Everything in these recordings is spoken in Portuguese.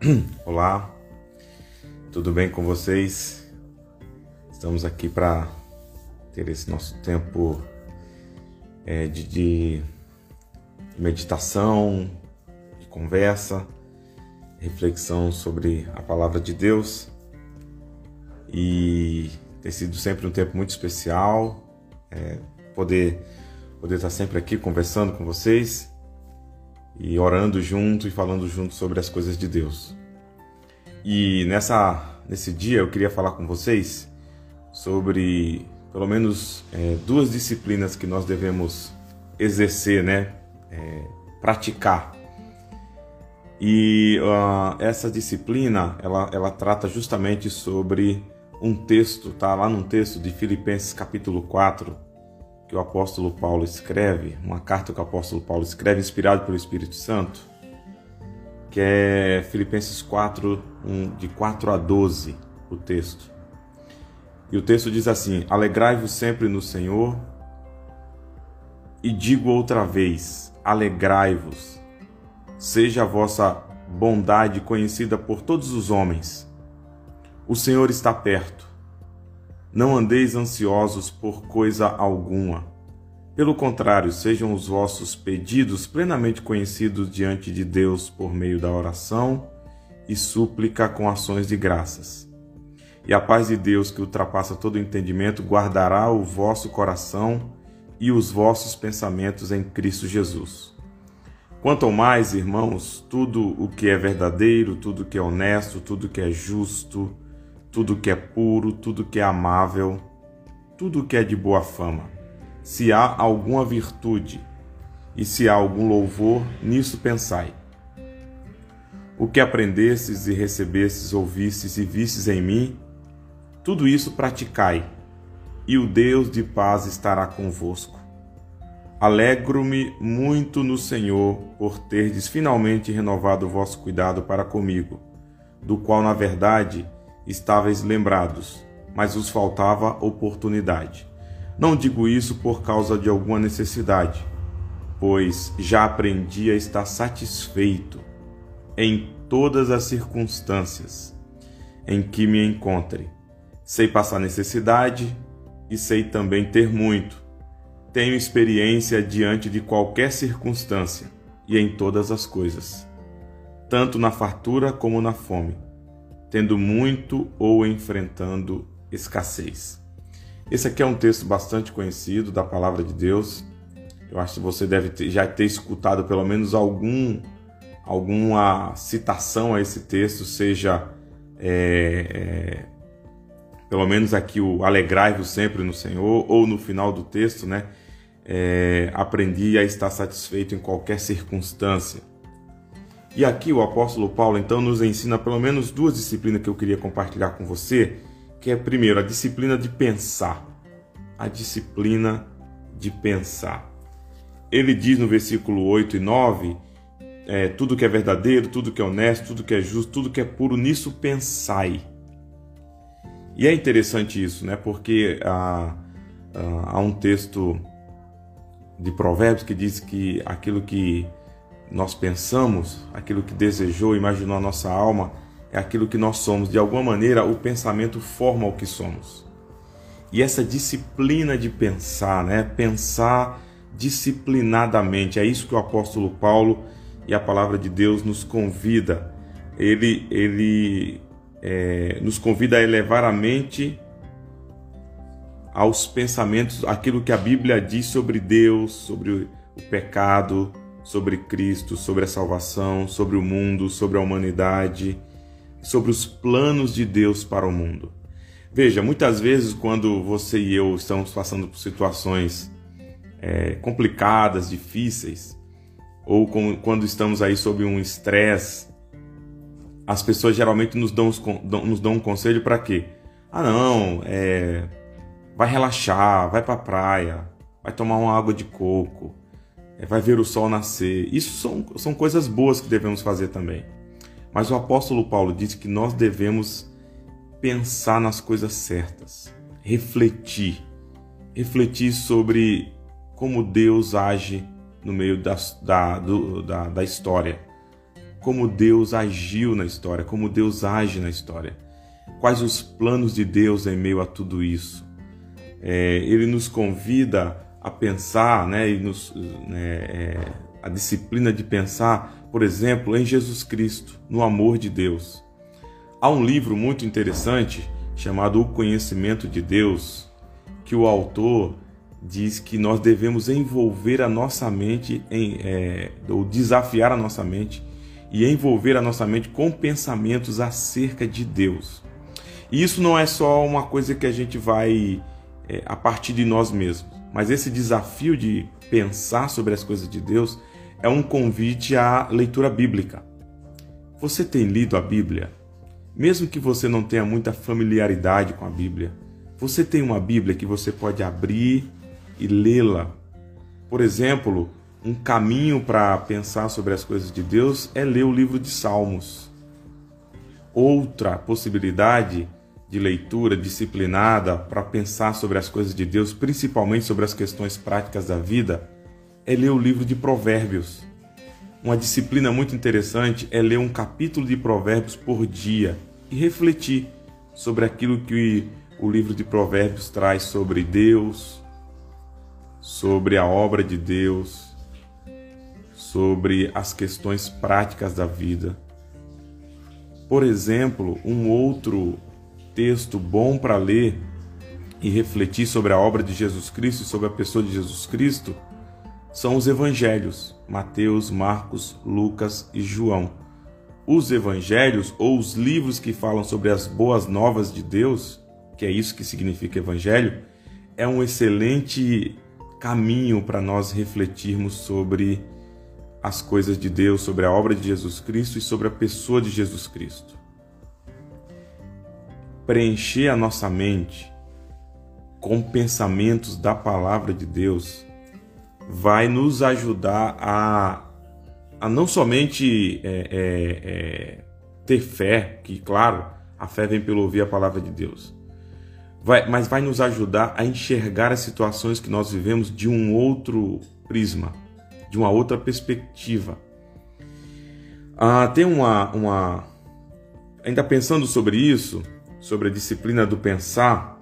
Olá, tudo bem com vocês? Estamos aqui para ter esse nosso tempo é, de, de meditação, de conversa, reflexão sobre a palavra de Deus e tem sido sempre um tempo muito especial é, poder poder estar sempre aqui conversando com vocês e orando junto e falando junto sobre as coisas de Deus. E nessa nesse dia eu queria falar com vocês sobre pelo menos é, duas disciplinas que nós devemos exercer, né, é, praticar. E uh, essa disciplina ela, ela trata justamente sobre um texto, tá lá num texto de Filipenses capítulo 4, que o apóstolo Paulo escreve, uma carta que o apóstolo Paulo escreve, inspirado pelo Espírito Santo, que é Filipenses 4, um, de 4 a 12, o texto. E o texto diz assim: Alegrai-vos sempre no Senhor, e digo outra vez: alegrai-vos. Seja a vossa bondade conhecida por todos os homens. O Senhor está perto. Não andeis ansiosos por coisa alguma. Pelo contrário, sejam os vossos pedidos plenamente conhecidos diante de Deus por meio da oração e súplica com ações de graças. E a paz de Deus, que ultrapassa todo entendimento, guardará o vosso coração e os vossos pensamentos em Cristo Jesus. Quanto ao mais, irmãos, tudo o que é verdadeiro, tudo o que é honesto, tudo o que é justo, tudo que é puro, tudo que é amável, tudo que é de boa fama. Se há alguma virtude e se há algum louvor, nisso pensai. O que aprendestes e recebestes, ouvistes e vistes em mim, tudo isso praticai, e o Deus de paz estará convosco. Alegro-me muito no Senhor por terdes finalmente renovado o vosso cuidado para comigo, do qual, na verdade, estáveis lembrados, mas vos faltava oportunidade. Não digo isso por causa de alguma necessidade, pois já aprendi a estar satisfeito em todas as circunstâncias em que me encontre. Sei passar necessidade e sei também ter muito. Tenho experiência diante de qualquer circunstância e em todas as coisas, tanto na fartura como na fome tendo muito ou enfrentando escassez. Esse aqui é um texto bastante conhecido da palavra de Deus. Eu acho que você deve ter, já ter escutado pelo menos algum, alguma citação a esse texto, seja é, é, pelo menos aqui o alegrai-vos sempre no Senhor, ou no final do texto, né? É, aprendi a estar satisfeito em qualquer circunstância. E aqui o apóstolo Paulo então nos ensina pelo menos duas disciplinas que eu queria compartilhar com você, que é primeiro a disciplina de pensar. A disciplina de pensar. Ele diz no versículo 8 e 9, é, tudo que é verdadeiro, tudo que é honesto, tudo que é justo, tudo que é puro, nisso pensai. E é interessante isso, né? Porque há, há um texto de Provérbios que diz que aquilo que nós pensamos, aquilo que desejou, imaginou a nossa alma, é aquilo que nós somos. De alguma maneira, o pensamento forma o que somos. E essa disciplina de pensar, né? Pensar disciplinadamente, é isso que o apóstolo Paulo e a palavra de Deus nos convida. Ele, ele é, nos convida a elevar a mente aos pensamentos, aquilo que a Bíblia diz sobre Deus, sobre o pecado, sobre Cristo, sobre a salvação, sobre o mundo, sobre a humanidade, sobre os planos de Deus para o mundo. Veja, muitas vezes quando você e eu estamos passando por situações é, complicadas, difíceis, ou com, quando estamos aí sob um estresse, as pessoas geralmente nos dão, nos dão um conselho para quê? Ah, não, é, vai relaxar, vai para a praia, vai tomar uma água de coco, vai ver o sol nascer. Isso são, são coisas boas que devemos fazer também. Mas o apóstolo Paulo disse que nós devemos pensar nas coisas certas, refletir, refletir sobre como Deus age no meio da, da, do, da, da história. como Deus agiu na história, como Deus age na história. Quais os planos de Deus em meio a tudo isso? É, ele nos convida a pensar, né, e nos, né, é, a disciplina de pensar, por exemplo, em Jesus Cristo, no amor de Deus. Há um livro muito interessante chamado O Conhecimento de Deus, que o autor diz que nós devemos envolver a nossa mente, em, é, ou desafiar a nossa mente e envolver a nossa mente com pensamentos acerca de Deus. E isso não é só uma coisa que a gente vai é, a partir de nós mesmos, mas esse desafio de pensar sobre as coisas de Deus é um convite à leitura bíblica. Você tem lido a Bíblia? Mesmo que você não tenha muita familiaridade com a Bíblia, você tem uma Bíblia que você pode abrir e lê-la. Por exemplo, um caminho para pensar sobre as coisas de Deus é ler o livro de Salmos. Outra possibilidade de leitura disciplinada para pensar sobre as coisas de Deus, principalmente sobre as questões práticas da vida, é ler o livro de Provérbios. Uma disciplina muito interessante é ler um capítulo de Provérbios por dia e refletir sobre aquilo que o livro de Provérbios traz sobre Deus, sobre a obra de Deus, sobre as questões práticas da vida. Por exemplo, um outro texto bom para ler e refletir sobre a obra de Jesus Cristo e sobre a pessoa de Jesus Cristo são os evangelhos, Mateus, Marcos, Lucas e João. Os evangelhos ou os livros que falam sobre as boas novas de Deus, que é isso que significa evangelho, é um excelente caminho para nós refletirmos sobre as coisas de Deus, sobre a obra de Jesus Cristo e sobre a pessoa de Jesus Cristo. Preencher a nossa mente com pensamentos da palavra de Deus vai nos ajudar a, a não somente é, é, é, ter fé, que claro, a fé vem pelo ouvir a palavra de Deus, vai, mas vai nos ajudar a enxergar as situações que nós vivemos de um outro prisma de uma outra perspectiva. Ah, tem uma, uma. Ainda pensando sobre isso, sobre a disciplina do pensar,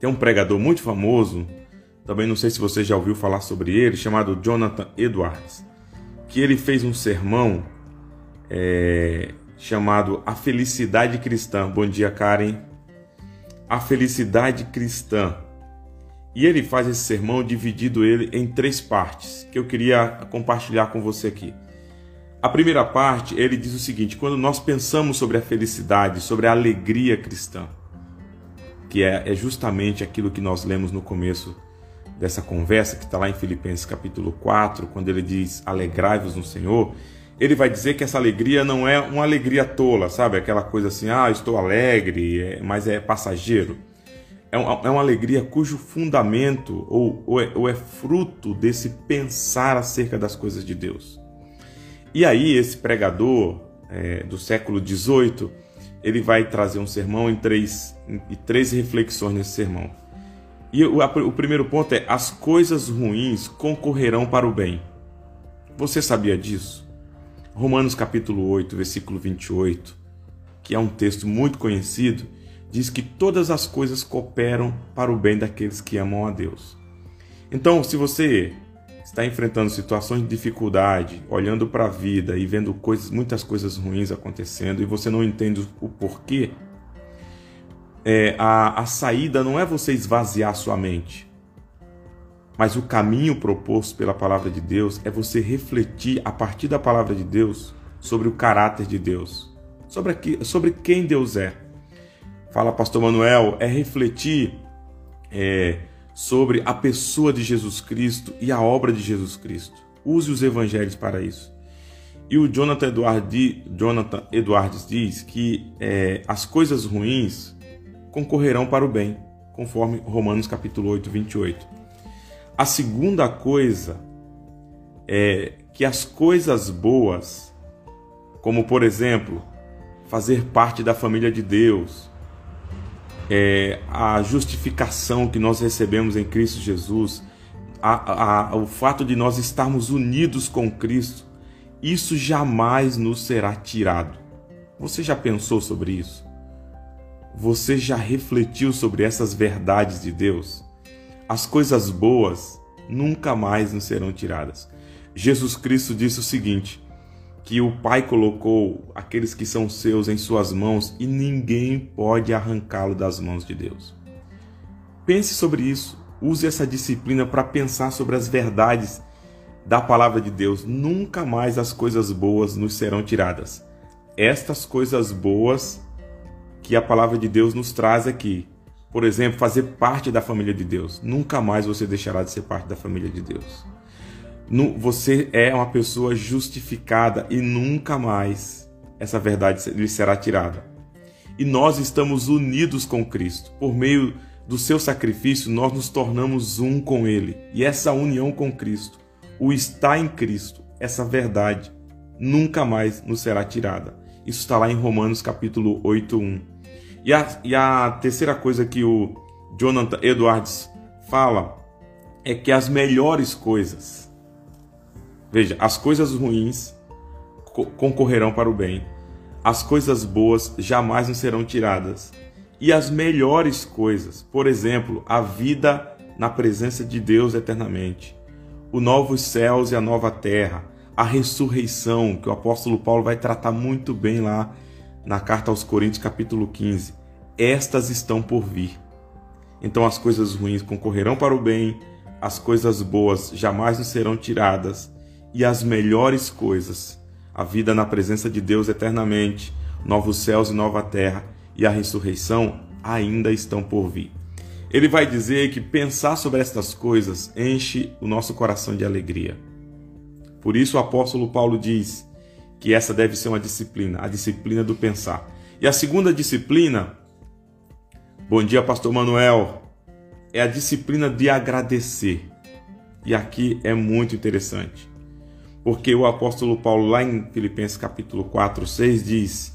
tem um pregador muito famoso, também não sei se você já ouviu falar sobre ele, chamado Jonathan Edwards, que ele fez um sermão é, chamado A Felicidade Cristã. Bom dia, Karen. A Felicidade Cristã. E ele faz esse sermão dividido ele em três partes, que eu queria compartilhar com você aqui. A primeira parte, ele diz o seguinte: quando nós pensamos sobre a felicidade, sobre a alegria cristã, que é, é justamente aquilo que nós lemos no começo dessa conversa, que está lá em Filipenses capítulo 4, quando ele diz: Alegrai-vos no Senhor. Ele vai dizer que essa alegria não é uma alegria tola, sabe? Aquela coisa assim, ah, estou alegre, é, mas é passageiro é, é uma alegria cujo fundamento é, ou é fruto desse pensar acerca das coisas de Deus. E aí, esse pregador é, do século XVIII, ele vai trazer um sermão em três, em três reflexões nesse sermão. E o, a, o primeiro ponto é: as coisas ruins concorrerão para o bem. Você sabia disso? Romanos capítulo 8, versículo 28, que é um texto muito conhecido, diz que todas as coisas cooperam para o bem daqueles que amam a Deus. Então, se você está enfrentando situações de dificuldade, olhando para a vida e vendo coisas, muitas coisas ruins acontecendo e você não entende o porquê, é, a, a saída não é você esvaziar sua mente, mas o caminho proposto pela palavra de Deus é você refletir a partir da palavra de Deus sobre o caráter de Deus, sobre, aqui, sobre quem Deus é. Fala Pastor Manuel, é refletir é, sobre a pessoa de Jesus Cristo e a obra de Jesus Cristo. Use os evangelhos para isso. E o Jonathan, Edward, Jonathan Edwards diz que é, as coisas ruins concorrerão para o bem, conforme Romanos capítulo 8, 28. A segunda coisa é que as coisas boas, como por exemplo, fazer parte da família de Deus, é, a justificação que nós recebemos em Cristo Jesus, a, a, o fato de nós estarmos unidos com Cristo, isso jamais nos será tirado. Você já pensou sobre isso? Você já refletiu sobre essas verdades de Deus? As coisas boas nunca mais nos serão tiradas. Jesus Cristo disse o seguinte: que o Pai colocou aqueles que são seus em suas mãos e ninguém pode arrancá-lo das mãos de Deus. Pense sobre isso, use essa disciplina para pensar sobre as verdades da palavra de Deus. Nunca mais as coisas boas nos serão tiradas. Estas coisas boas que a palavra de Deus nos traz aqui, por exemplo, fazer parte da família de Deus, nunca mais você deixará de ser parte da família de Deus você é uma pessoa justificada e nunca mais essa verdade lhe será tirada. E nós estamos unidos com Cristo. Por meio do seu sacrifício, nós nos tornamos um com Ele. E essa união com Cristo, o estar em Cristo, essa verdade, nunca mais nos será tirada. Isso está lá em Romanos capítulo 8, 1. E a, e a terceira coisa que o Jonathan Edwards fala é que as melhores coisas, Veja, as coisas ruins concorrerão para o bem, as coisas boas jamais não serão tiradas, e as melhores coisas, por exemplo, a vida na presença de Deus eternamente, os novos céus e a nova terra, a ressurreição, que o apóstolo Paulo vai tratar muito bem lá na carta aos Coríntios, capítulo 15. Estas estão por vir. Então as coisas ruins concorrerão para o bem, as coisas boas jamais não serão tiradas, e as melhores coisas, a vida na presença de Deus eternamente, novos céus e nova terra e a ressurreição ainda estão por vir. Ele vai dizer que pensar sobre estas coisas enche o nosso coração de alegria. Por isso o apóstolo Paulo diz que essa deve ser uma disciplina, a disciplina do pensar. E a segunda disciplina, bom dia, pastor Manuel, é a disciplina de agradecer. E aqui é muito interessante. Porque o apóstolo Paulo, lá em Filipenses capítulo 4, 6, diz: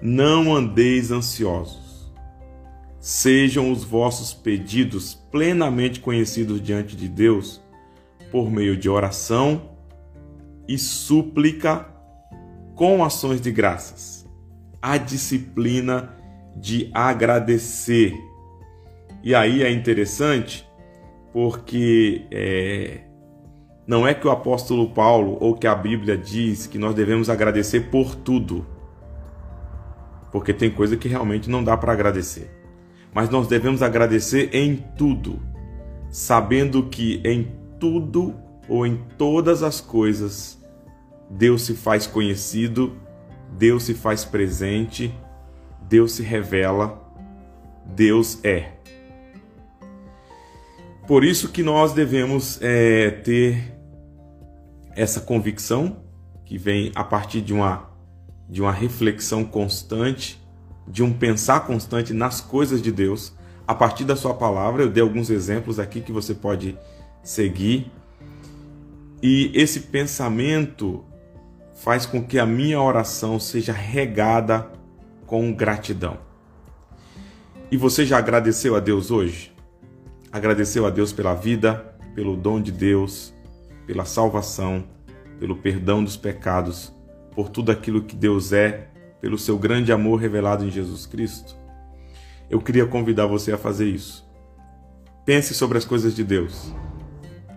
Não andeis ansiosos, sejam os vossos pedidos plenamente conhecidos diante de Deus por meio de oração e súplica com ações de graças. A disciplina de agradecer. E aí é interessante porque é, não é que o apóstolo Paulo ou que a Bíblia diz que nós devemos agradecer por tudo. Porque tem coisa que realmente não dá para agradecer. Mas nós devemos agradecer em tudo, sabendo que em tudo ou em todas as coisas Deus se faz conhecido, Deus se faz presente, Deus se revela, Deus é. Por isso que nós devemos é, ter essa convicção que vem a partir de uma de uma reflexão constante, de um pensar constante nas coisas de Deus, a partir da sua palavra. Eu dei alguns exemplos aqui que você pode seguir. E esse pensamento faz com que a minha oração seja regada com gratidão. E você já agradeceu a Deus hoje? Agradeceu a Deus pela vida, pelo dom de Deus, pela salvação, pelo perdão dos pecados, por tudo aquilo que Deus é, pelo seu grande amor revelado em Jesus Cristo? Eu queria convidar você a fazer isso. Pense sobre as coisas de Deus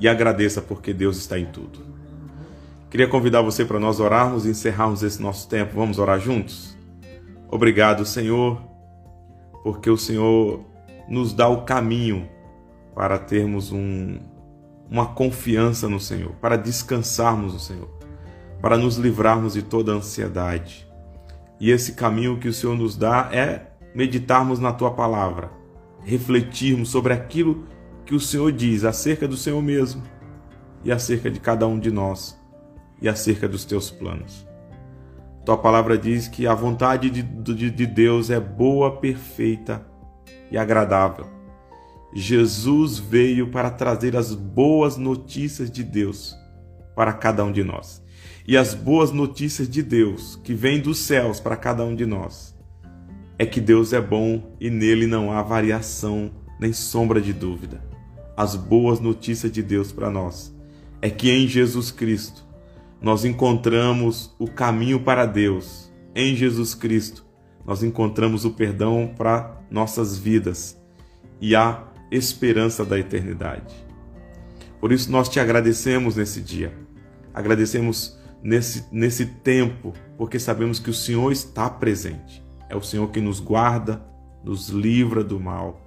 e agradeça porque Deus está em tudo. Queria convidar você para nós orarmos e encerrarmos esse nosso tempo. Vamos orar juntos? Obrigado, Senhor, porque o Senhor nos dá o caminho para termos um uma confiança no Senhor, para descansarmos no Senhor, para nos livrarmos de toda ansiedade. E esse caminho que o Senhor nos dá é meditarmos na tua palavra, refletirmos sobre aquilo que o Senhor diz acerca do Senhor mesmo e acerca de cada um de nós e acerca dos teus planos. Tua palavra diz que a vontade de, de, de Deus é boa, perfeita e agradável. Jesus veio para trazer as boas notícias de Deus para cada um de nós. E as boas notícias de Deus, que vêm dos céus para cada um de nós, é que Deus é bom e nele não há variação nem sombra de dúvida. As boas notícias de Deus para nós é que em Jesus Cristo nós encontramos o caminho para Deus em Jesus Cristo. Nós encontramos o perdão para nossas vidas e a esperança da eternidade. Por isso nós te agradecemos nesse dia. Agradecemos nesse, nesse tempo, porque sabemos que o Senhor está presente. É o Senhor quem nos guarda, nos livra do mal.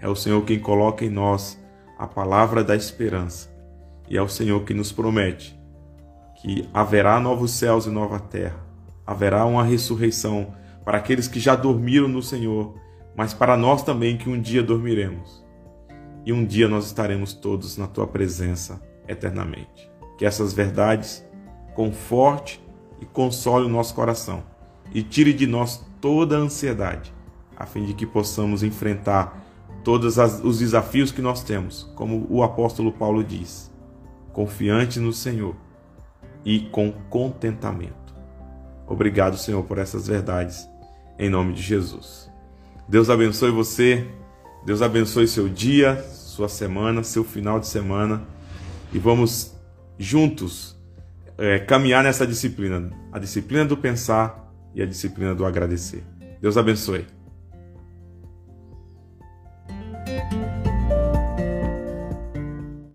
É o Senhor quem coloca em nós a palavra da esperança. E é o Senhor que nos promete que haverá novos céus e nova terra. Haverá uma ressurreição para aqueles que já dormiram no Senhor, mas para nós também que um dia dormiremos. E um dia nós estaremos todos na tua presença eternamente. Que essas verdades conforte e console o nosso coração e tire de nós toda a ansiedade, a fim de que possamos enfrentar todos os desafios que nós temos, como o apóstolo Paulo diz, confiante no Senhor e com contentamento. Obrigado, Senhor, por essas verdades, em nome de Jesus. Deus abençoe você, Deus abençoe seu dia, sua semana, seu final de semana e vamos juntos é, caminhar nessa disciplina, a disciplina do pensar e a disciplina do agradecer. Deus abençoe.